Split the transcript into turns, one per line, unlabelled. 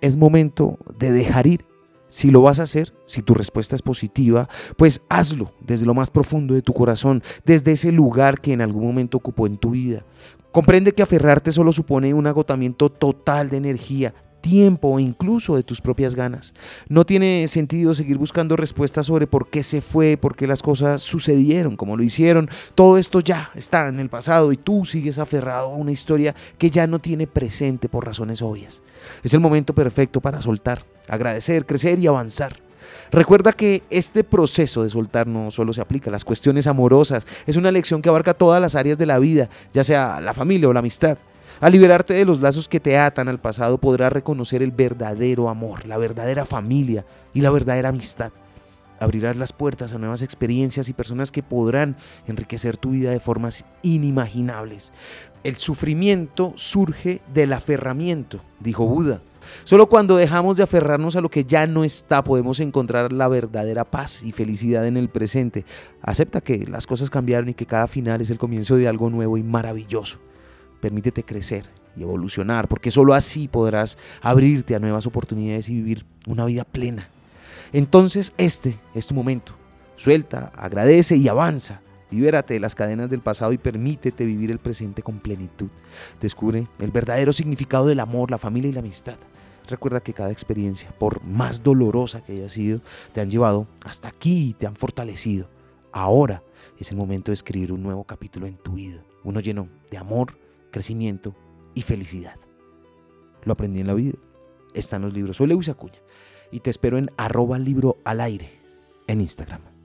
es momento de dejar ir. Si lo vas a hacer, si tu respuesta es positiva, pues hazlo desde lo más profundo de tu corazón, desde ese lugar que en algún momento ocupó en tu vida. Comprende que aferrarte solo supone un agotamiento total de energía, tiempo o incluso de tus propias ganas. No tiene sentido seguir buscando respuestas sobre por qué se fue, por qué las cosas sucedieron como lo hicieron. Todo esto ya está en el pasado y tú sigues aferrado a una historia que ya no tiene presente por razones obvias. Es el momento perfecto para soltar, agradecer, crecer y avanzar. Recuerda que este proceso de soltar no solo se aplica a las cuestiones amorosas, es una lección que abarca todas las áreas de la vida, ya sea la familia o la amistad. Al liberarte de los lazos que te atan al pasado podrás reconocer el verdadero amor, la verdadera familia y la verdadera amistad. Abrirás las puertas a nuevas experiencias y personas que podrán enriquecer tu vida de formas inimaginables. El sufrimiento surge del aferramiento, dijo Buda. Solo cuando dejamos de aferrarnos a lo que ya no está podemos encontrar la verdadera paz y felicidad en el presente. Acepta que las cosas cambiaron y que cada final es el comienzo de algo nuevo y maravilloso. Permítete crecer y evolucionar, porque solo así podrás abrirte a nuevas oportunidades y vivir una vida plena. Entonces este es tu momento. Suelta, agradece y avanza. Libérate de las cadenas del pasado y permítete vivir el presente con plenitud. Descubre el verdadero significado del amor, la familia y la amistad. Recuerda que cada experiencia, por más dolorosa que haya sido, te han llevado hasta aquí y te han fortalecido. Ahora es el momento de escribir un nuevo capítulo en tu vida, uno lleno de amor, crecimiento y felicidad. Lo aprendí en la vida. Está en los libros. Soy Lewis Acuña y te espero en arroba libro al aire en Instagram.